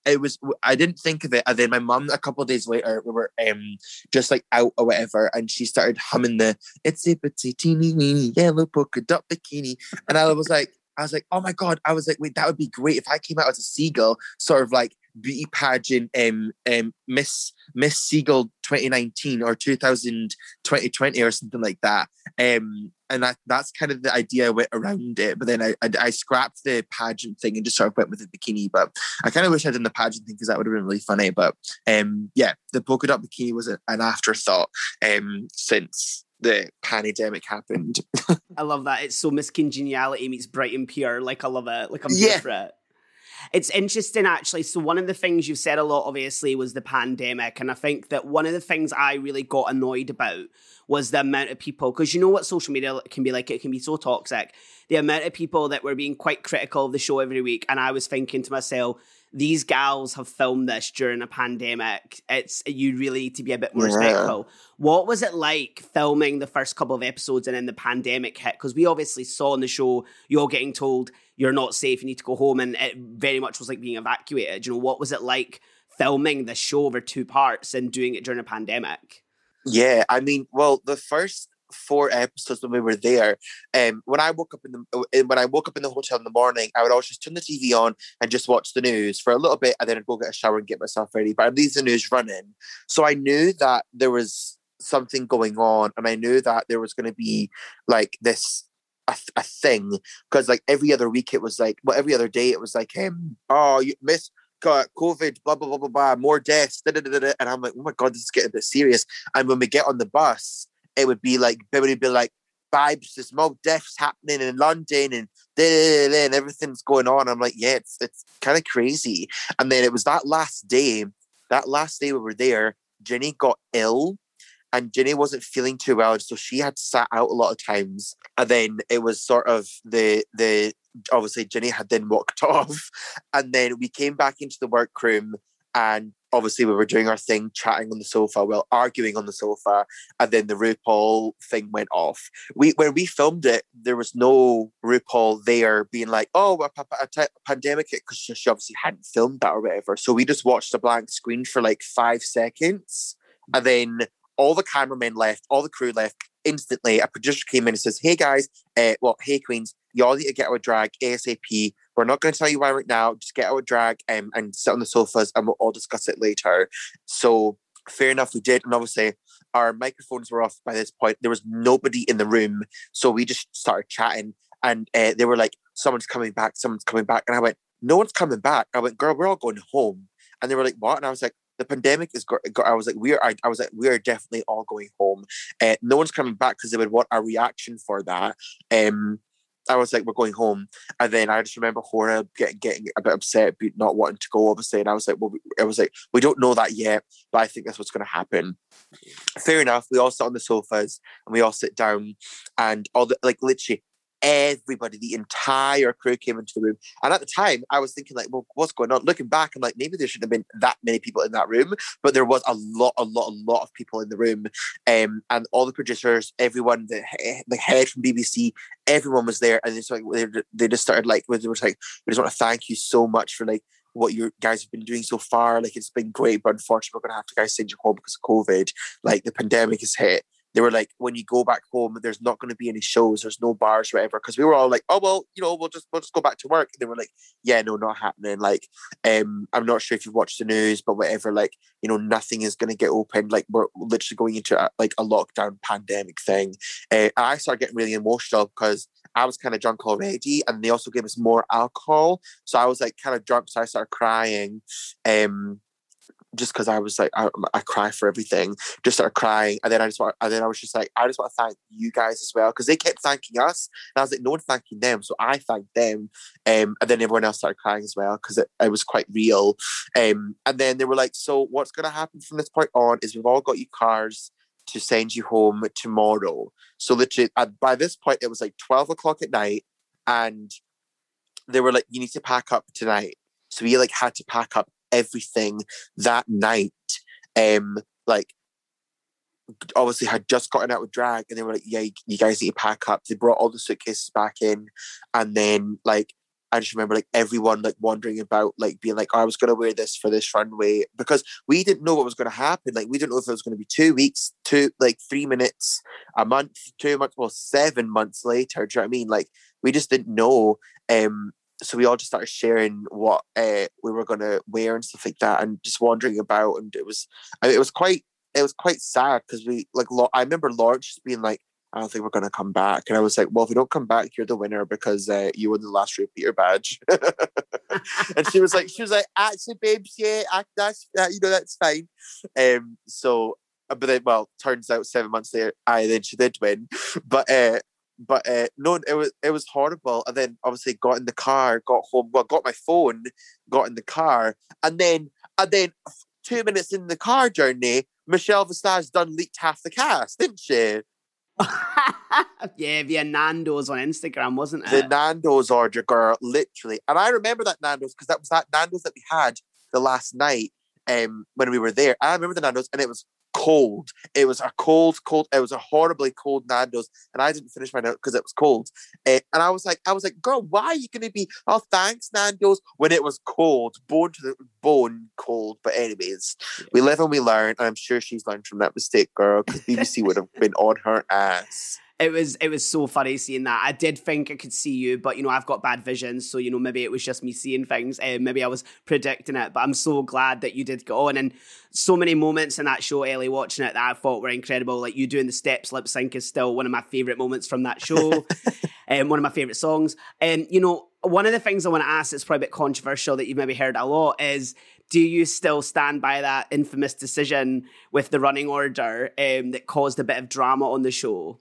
Speaker 2: it was I didn't think of it, and then my mum a couple days later we were um just like out or whatever, and she started humming the "It's a pretty teeny weeny yellow polka dot bikini," and I was like, I was like, oh my god, I was like, wait, that would be great if I came out as a seagull, sort of like beauty pageant, um, um, Miss Miss Seagull 2019 or 2000 2020 or something like that, um. And that, that's kind of the idea I went around it. But then I, I I scrapped the pageant thing and just sort of went with the bikini. But I kind of wish I'd done the pageant thing because that would have been really funny. But um, yeah, the polka dot bikini was a, an afterthought um, since the pandemic happened.
Speaker 1: I love that. It's so Miss Congeniality meets Bright and Pure. Like I love it. Like I'm
Speaker 2: Yeah.
Speaker 1: here for it. It's interesting actually. So one of the things you've said a lot, obviously, was the pandemic, and I think that one of the things I really got annoyed about was the amount of people. Because you know what social media can be like; it can be so toxic. The amount of people that were being quite critical of the show every week, and I was thinking to myself, these gals have filmed this during a pandemic. It's you really need to be a bit more
Speaker 2: Yeah.
Speaker 1: respectful. What was it like filming the first couple of episodes and then the pandemic hit? Because we obviously saw on the show you're getting told you're not safe, you need to go home, and it very much was like being evacuated. You know, what was it like filming this show over two parts and doing it during a pandemic?
Speaker 2: Yeah, I mean, well, the first four episodes when we were there, um, when I woke up in the uh, when I woke up in the hotel in the morning, I would always just turn the TV on and just watch the news for a little bit, and then I'd go get a shower and get myself ready. But I'd leave the news running, so I knew that there was something going on, and I knew that there was going to be like this. A, a thing because like every other week it was like well every other day it was like um oh you miss COVID blah blah blah blah blah more deaths da, da, da, da, and I'm like oh my god this is getting a bit serious. And when we get on the bus it would be like it would be like vibes there's more deaths happening in London and da, da, da, and everything's going on. I'm like yeah it's it's kind of crazy. And then it was that last day that last day we were there Ginny got ill and Ginny wasn't feeling too well, so she had sat out a lot of times. And then it was sort of the the obviously Ginny had then walked off, and then we came back into the workroom, and obviously we were doing our thing, chatting on the sofa, well, arguing on the sofa, and then the RuPaul thing went off. We when we filmed it, there was no RuPaul there being like, "Oh, a, a, pandemic," because she obviously hadn't filmed that or whatever. So we just watched a blank screen for like five seconds, and then all the cameramen left, all the crew left instantly. A producer came in and says, "Hey guys, uh, well, hey queens, y'all need to get out drag ASAP. We're not going to tell you why right now. Just get out drag um, and sit on the sofas, and we'll all discuss it later." So fair enough, we did, and obviously our microphones were off by this point. There was nobody in the room, so we just started chatting, and uh, they were like, "Someone's coming back. Someone's coming back," and I went, "No one's coming back." I went, "Girl, we're all going home," and they were like, "What?" And I was like the pandemic is. I was like, we are. I, I was like, we are definitely all going home. Uh, no one's coming back because they would want a reaction for that. Um, I was like, we're going home, and then I just remember Hora getting getting a bit upset, not wanting to go, obviously. And I was like, well, I was like, we don't know that yet, but I think that's what's going to happen. Fair enough. We all sit on the sofas and we all sit down, and all the like, literally everybody, the entire crew came into the room. And at the time, I was thinking, like, well, what's going on? Looking back, I'm like, maybe there shouldn't have been that many people in that room, but there was a lot, a lot, a lot of people in the room. Um, and all the producers, everyone, the, the head from BBC, everyone was there. And it's like, they, they just started like, they were like, we just want to thank you so much for like, what you guys have been doing so far. Like it's been great, but unfortunately, we're gonna have to guys send you home because of COVID. Like the pandemic has hit, they were like, when you go back home, there's not going to be any shows, there's no bars, whatever. Because we were all like, oh well, you know, we'll just we'll just go back to work. And they were like, yeah, no, not happening. Like, um, I'm not sure if you've watched the news, but whatever. Like, you know, nothing is going to get opened. Like, we're literally going into a, like a lockdown pandemic thing. Uh, I started getting really emotional because I was kind of drunk already, and they also gave us more alcohol. So I was like kind of drunk, so I started crying. Um, just because I was like, I, I cry for everything, just started crying. And then I just want, and then I was just like, I just want to thank you guys as well. Cause they kept thanking us. And I was like, no one thanking them. So I thanked them. Um, and then everyone else started crying as well because it, it was quite real. Um, and then they were like, so what's going to happen from this point on is we've all got you cars to send you home tomorrow. So literally, by this point, it was like 12 o'clock at night. And they were like, you need to pack up tonight. So we like had to pack up everything that night. Um, like obviously had just gotten out with drag and they were like, Yeah, you guys need to pack up. They brought all the suitcases back in and then like I just remember like everyone like wondering about like being like, oh, I was gonna wear this for this runway because we didn't know what was gonna happen. Like we didn't know if it was gonna be two weeks, two like three minutes, a month, two months, well, seven months later. Do you know what I mean? Like we just didn't know. Um so we all just started sharing what uh, we were to wear and stuff like that, and just wandering about. And it was, I mean, it was quite, it was quite sad because we like. I remember Lord just being like, "I don't think we're to come back," and I was like, "Well, if we don't come back, you're the winner because uh, you won the last RuPeter badge." and she was like, "She was like, actually, babes, yeah, that's uh, you know that's fine." Um, so uh, but then well turns out seven months later i then she did win but uh but uh, no, it was it was horrible. And then obviously got in the car, got home, well, got my phone, got in the car, and then and then two minutes in the car journey, Michelle Visage done leaked half the cast, didn't she?
Speaker 1: yeah, via Nando's on Instagram, wasn't it?
Speaker 2: The Nando's order, girl, literally. And I remember that Nando's because that was that Nando's that we had the last night um, when we were there. I remember the Nando's, and it was cold. It was a cold, cold. It was a horribly cold Nando's, and I didn't finish my note because it was cold. Uh, and I was like, I was like, girl, why are you going to be? Oh, thanks, Nando's. When it was cold, bone to the bone, cold. But anyways, we live and we learn. And I'm sure she's learned from that mistake, girl, because BBC would have been on her ass
Speaker 1: it was it was so funny seeing that. I did think I could see you, but you know I've got bad vision, so you know maybe it was just me seeing things. Uh, maybe I was predicting it, but I'm so glad that you did go on. And so many moments in that show, Ellie, watching it that I thought were incredible. Like you doing the steps lip sync is still one of my favorite moments from that show, and um, one of my favorite songs. And you know one of the things I want to ask, it's probably a bit controversial that you've maybe heard a lot, is do you still stand by that infamous decision with the running order um, that caused a bit of drama on the show?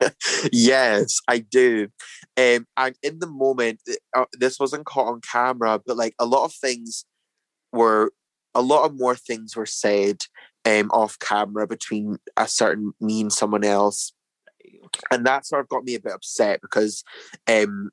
Speaker 2: yes, I do. Um, and in the moment, uh, this wasn't caught on camera, but like a lot of things were, a lot of more things were said um, off camera between a certain me and someone else. And that sort of got me a bit upset because um,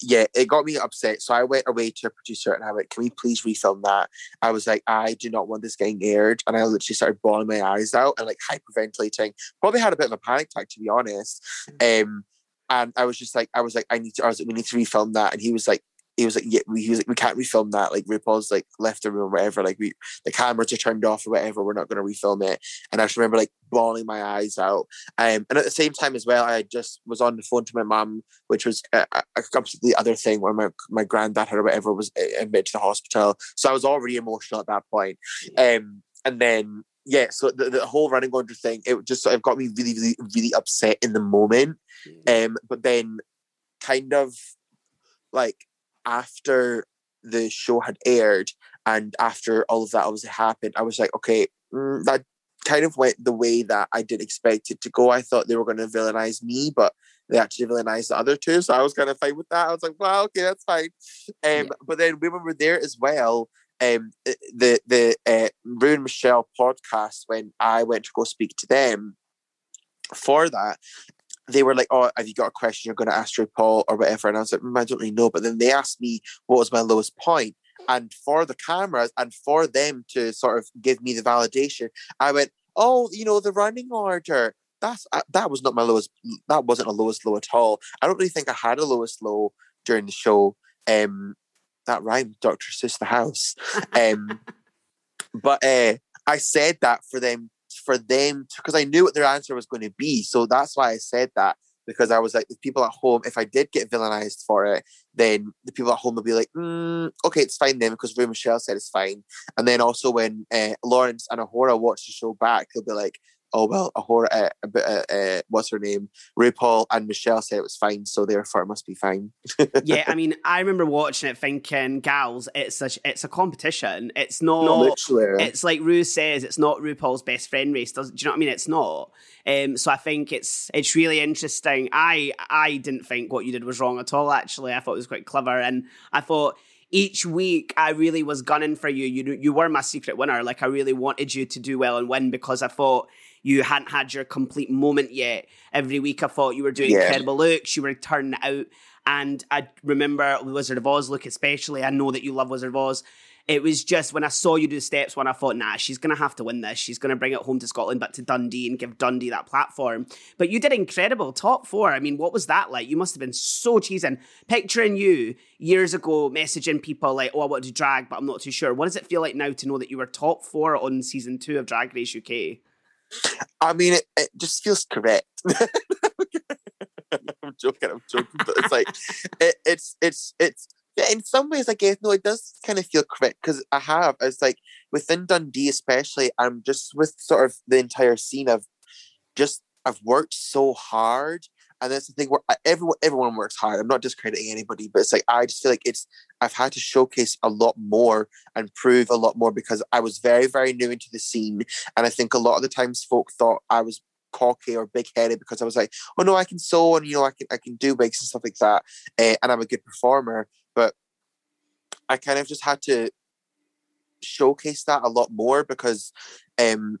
Speaker 2: yeah, it got me upset. So I went away to a producer and I went, "Can we please refilm that?" I was like, "I do not want this getting aired," and I literally started bawling my eyes out and like hyperventilating. Probably had a bit of a panic attack to be honest. Um, and I was just like, I was like, I need to. I was like, we need to refilm that, and he was like, he was like, yeah, we, he was like, we can't refilm that. Like RuPaul's like left the room or whatever. Like we, the cameras are turned off or whatever. We're not going to refilm it. And I just remember like bawling my eyes out. Um, and at the same time as well, I just was on the phone to my mum, which was a, a completely other thing where my, my granddad or whatever was admitted to the hospital. So I was already emotional at that point. Um, and then yeah, so the, the whole running order thing, it just sort of got me really, really, really upset in the moment. Um, but then kind of like after the show had aired and after all of that obviously happened, I was like, okay, mm, that kind of went the way that I didn't expect it to go. I thought they were going to villainize me, but they actually villainized the other two. So I was kind of fine with that. I was like, well, okay, that's fine. Um, yeah. But then we were there as well, um, the the uh, Michelle podcast, when I went to go speak to them for that, they were like, "Oh, have you got a question you're going to ask RuPaul or whatever?" And I was like, mm, "I don't really know." But then they asked me what was my lowest point, and for the cameras and for them to sort of give me the validation, I went, "Oh, you know, the running order." That's uh, that was not my lowest. That wasn't a lowest low at all. I don't really think I had a lowest low during the show. Um, that rhymed, Doctor the house. Um, but uh, I said that for them for them because I knew what their answer was going to be. So that's why I said that because I was like, the people at home, if I did get villainized for it, then the people at home will be like, mm, okay, it's fine then because Ray Michelle said it's fine. And then also when uh, Lawrence and A'Whora watch the show back, they'll be like, oh well, A'Whora, uh, uh, uh, what's her name? RuPaul and Michelle said it was fine, so therefore it must be fine.
Speaker 1: yeah, I mean, I remember watching it thinking, gals, it's a it's a competition. It's not.
Speaker 2: No, literally.
Speaker 1: It's like Ru says, it's not RuPaul's best friend race. Does do you know what I mean? It's not. Um, so I think it's it's really interesting. I I didn't think what you did was wrong at all. Actually, I thought it was quite clever, and I thought each week I really was gunning for you. You you were my secret winner. Like I really wanted you to do well and win because I thought you hadn't had your complete moment yet. Every week I thought you were doing yeah. incredible looks, you were turning it out. And I remember Wizard of Oz look, especially. I know that you love Wizard of Oz. It was just when I saw you do the steps when I thought, nah, she's going to have to win this. She's going to bring it home to Scotland, but to Dundee and give Dundee that platform. But you did incredible. Top four. I mean, what was that like? You must have been so cheesing. Picturing you years ago messaging people like, oh, I want to drag, but I'm not too sure. What does it feel like now to know that you were top four on season two of Drag Race UK?
Speaker 2: I mean, it, it just feels correct. I'm joking. I'm joking, but it's like it, it's it's it's in some ways, I guess no, it does kind of feel correct because I have. It's like within Dundee, especially. I'm just with sort of the entire scene of just I've worked so hard and that's the thing where everyone everyone works hard. I'm not discrediting anybody, but it's like I just feel like it's I've had to showcase a lot more and prove a lot more because I was very very new into the scene, and I think a lot of the times folk thought I was cocky or big headed because I was like, oh no, I can sew and you know I can I can do wigs and stuff like that, uh, and I'm a good performer, but I kind of just had to showcase that a lot more because um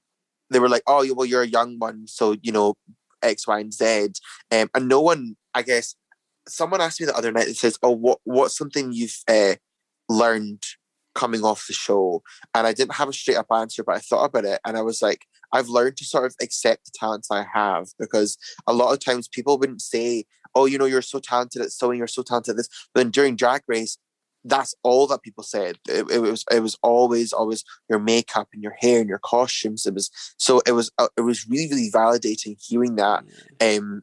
Speaker 2: they were like, oh, well, you're a young one, so you know, X, Y, and Z. Um, and no one, I guess, someone asked me the other night and says, "Oh, what what's something you've uh, learned coming off the show?" And I didn't have a straight up answer, but I thought about it, and I was like, "I've learned to sort of accept the talents I have because a lot of times people wouldn't say." Oh, you know, you're so talented at sewing, you're so talented at this. But then during drag race, that's all that people said. It, it, was it was always always your makeup and your hair and your costumes. It was so it was uh, it was really really validating hearing that, um,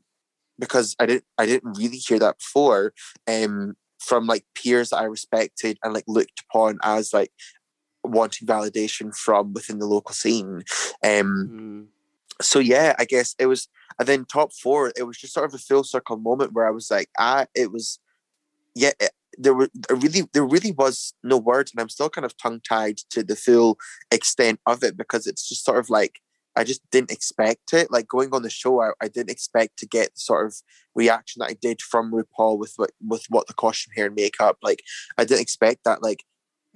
Speaker 2: because I didn't I didn't really hear that before, um, from like peers that I respected and like looked upon as like wanting validation from within the local scene, um. Mm. So yeah, I guess it was, and then top four. It was just sort of a full circle moment where I was like, ah, it was, yeah, there were there really there really was no words, and I'm still kind of tongue tied to the full extent of it because it's just sort of like I just didn't expect it. Like going on the show, I, I didn't expect to get the sort of reaction that I did from RuPaul with what with what the costume, hair, and makeup. Like I didn't expect that. Like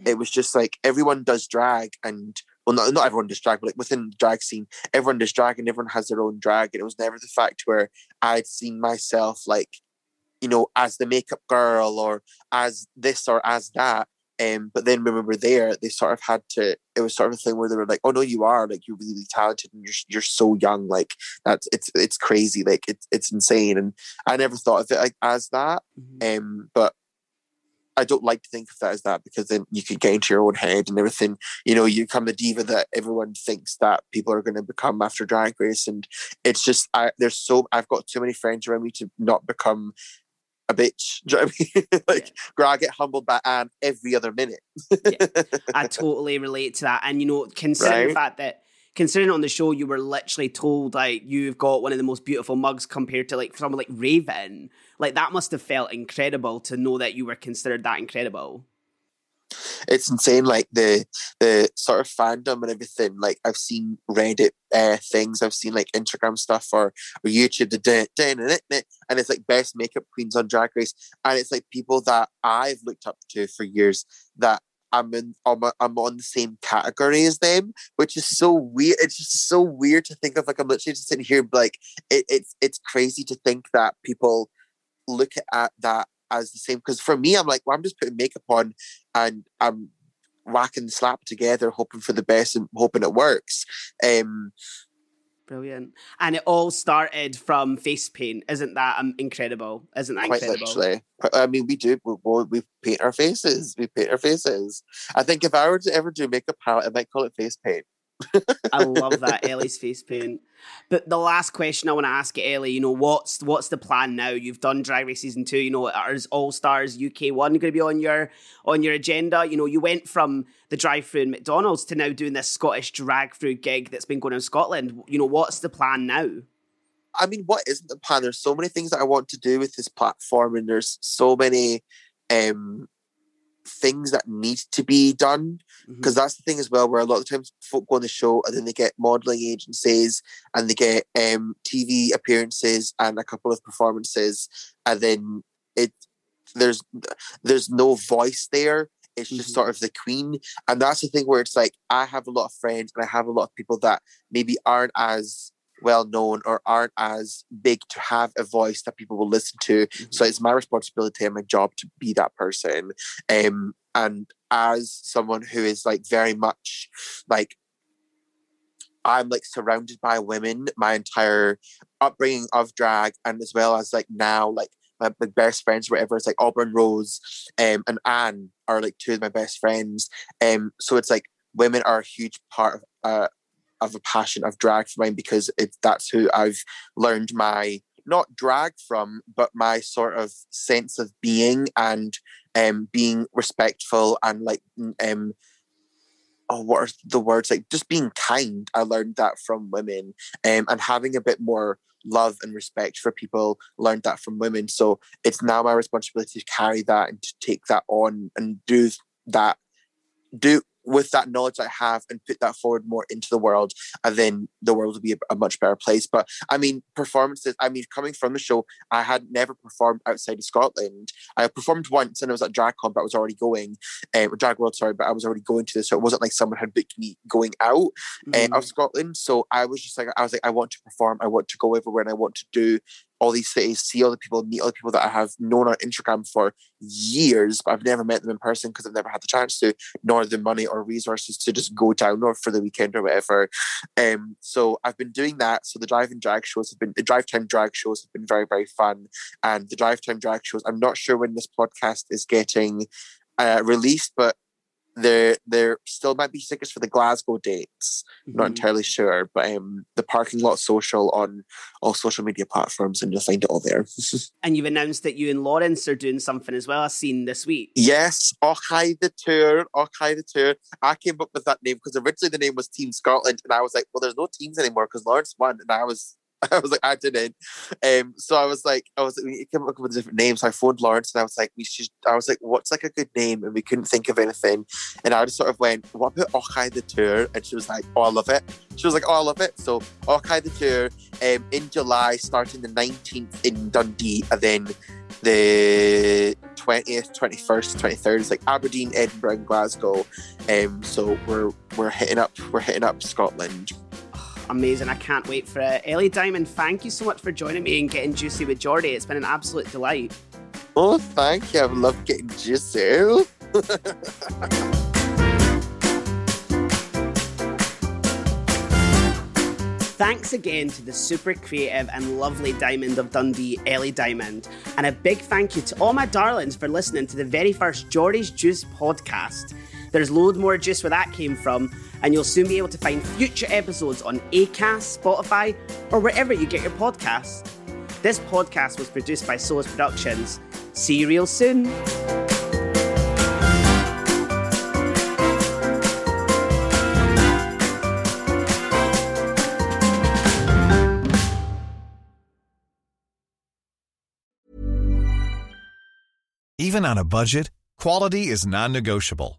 Speaker 2: it was just like everyone does drag, and well, not not everyone does drag, but like within the drag scene, everyone does drag, and everyone has their own drag. And it was never the fact where I'd seen myself like you know, as the makeup girl or as this or as that. Um, but then when we were there, they sort of had to. It was sort of a thing where they were like, "Oh no, you are like you're really, really talented and you're you're so young. Like that's it's it's crazy. Like it's it's insane." And I never thought of it like as that.
Speaker 1: Mm-hmm.
Speaker 2: Um, but I don't like to think of that as that because then you could get into your own head and everything. You know, you become the diva that everyone thinks that people are going to become after Drag Race, and it's just I, there's so I've got too many friends around me to not become a bitch. Do you know what I mean? like, girl, I get humbled by Anne every other minute. yeah.
Speaker 1: I totally relate to that. And you know, considering the fact that considering on the show you were literally told like you've got one of the most beautiful mugs compared to like someone like Raven, like that must have felt incredible to know that you were considered that incredible.
Speaker 2: it's insane like the the sort of fandom and everything. Like i've seen reddit uh, things. I've seen like instagram stuff or, or youtube the da- da- da- da- da, and it's like best makeup queens on drag race. And it's like people that i've looked up to for years that I'm in I'm, I'm on the same category as them, which is so weird. It's just so weird to think of. Like I'm literally just sitting here, like it, it's it's crazy to think that people look at that as the same. Because for me, I'm like, well, I'm just putting makeup on and I'm whacking the slap together, hoping for the best and hoping it works. Um,
Speaker 1: Brilliant. And it all started from face paint. Isn't that um, incredible? Isn't that
Speaker 2: quite
Speaker 1: incredible?
Speaker 2: literally. I mean, we do. We, we, paint our faces. We paint our faces. I think if I were to ever do makeup palette, I might call it face paint.
Speaker 1: I love that Ellie's face paint. But the last question I want to ask you, Ellie, you know, what's what's the plan now? You've done Drag Race season two. You know, is All Stars UK one going to be on your on your agenda? You know, you went from the drive-through in McDonald's to now doing this Scottish drag-through gig that's been going in Scotland. You know, what's the plan now?
Speaker 2: I mean, what isn't the plan? There's so many things that I want to do with this platform, and there's so many um things that need to be done. Because that's the thing as well where a lot of times folk go on the show and then they get modeling agencies and they get um tv appearances and a couple of performances and then it there's there's no voice there. It's just
Speaker 1: Mhm.
Speaker 2: sort of the queen. And that's the thing where it's like i have a lot of friends and i have a lot of people that maybe aren't as well known or aren't as big to have a voice that people will listen to so it's my responsibility and my job to be that person um and as someone who is like very much like I'm like surrounded by women my entire upbringing of drag and as well as like now like my, my best friends whatever it's like Auburn Rose um, and Anne are like two of my best friends um so it's like women are a huge part of uh of a passion of drag for mine because it that's who I've learned my not drag from but my sort of sense of being and um being respectful and like um oh, what are the words like just being kind. I learned that from women um, and having a bit more love and respect for people learned that from women. So it's now my responsibility to carry that and to take that on and do that do with that knowledge I have and put that forward more into the world, and then the world will be a, a much better place. But I mean, performances. I mean, coming from the show, I had never performed outside of Scotland. I performed once, and it was at DragCon, but I was already going, uh, Drag World, sorry, but I was already going to this, so it wasn't like someone had booked me going out uh, of Scotland. So I was just like, I was like, I want to perform, I want to go everywhere, and I want to do all these cities, see all the people, meet all the people that I have known on Instagram for years, but I've never met them in person because I've never had the chance to, nor the money or resources to just go down or for the weekend or whatever. Um, so I've been doing that. So the drive and drag shows have been the drive time drag shows have been very, very fun. And the drive time drag shows, I'm not sure when this podcast is getting uh, released, but there there still might be tickets for the Glasgow dates. Not
Speaker 1: Mhm.
Speaker 2: entirely sure, but um, the parking lot social on all social media platforms, and you'll find it all there.
Speaker 1: And you've announced that you and Lawrence are doing something as well. I've seen this week.
Speaker 2: yes, Och Aye the tour, Och Aye the tour. I came up with that name because originally the name was Team Scotland, and I was like, well, there's no teams anymore because Lawrence won, and I was. I was like, I didn't. Um, so I was like, I was like, we came up with different names. So I phoned Lawrence and I was like, we should. I was like, what's like a good name? And we couldn't think of anything. And I just sort of went, what about Och Aye the Tour? And she was like, oh, I love it. She was like, oh, I love it. So Och Aye the Tour um, in July, starting the 19th in Dundee, and then the 20th, 21st, 23rd is like Aberdeen, Edinburgh, and Glasgow. Um, so we're we're hitting up we're hitting up Scotland.
Speaker 1: Amazing. I can't wait for it. Ellie Diamond, thank you so much for joining me and getting juicy with Geordie. It's been an absolute delight.
Speaker 2: Oh, thank you. I love getting Giselle.
Speaker 1: Thanks again to the super creative and lovely Diamond of Dundee, Ellie Diamond. And a big thank you to all my darlings for listening to the very first Geordie's Juice podcast. There's loads more juice where that came from, and you'll soon be able to find future episodes on Acast, Spotify, or wherever you get your podcasts. This podcast was produced by Soas Productions. See you real soon.
Speaker 3: Even on a budget, quality is non-negotiable.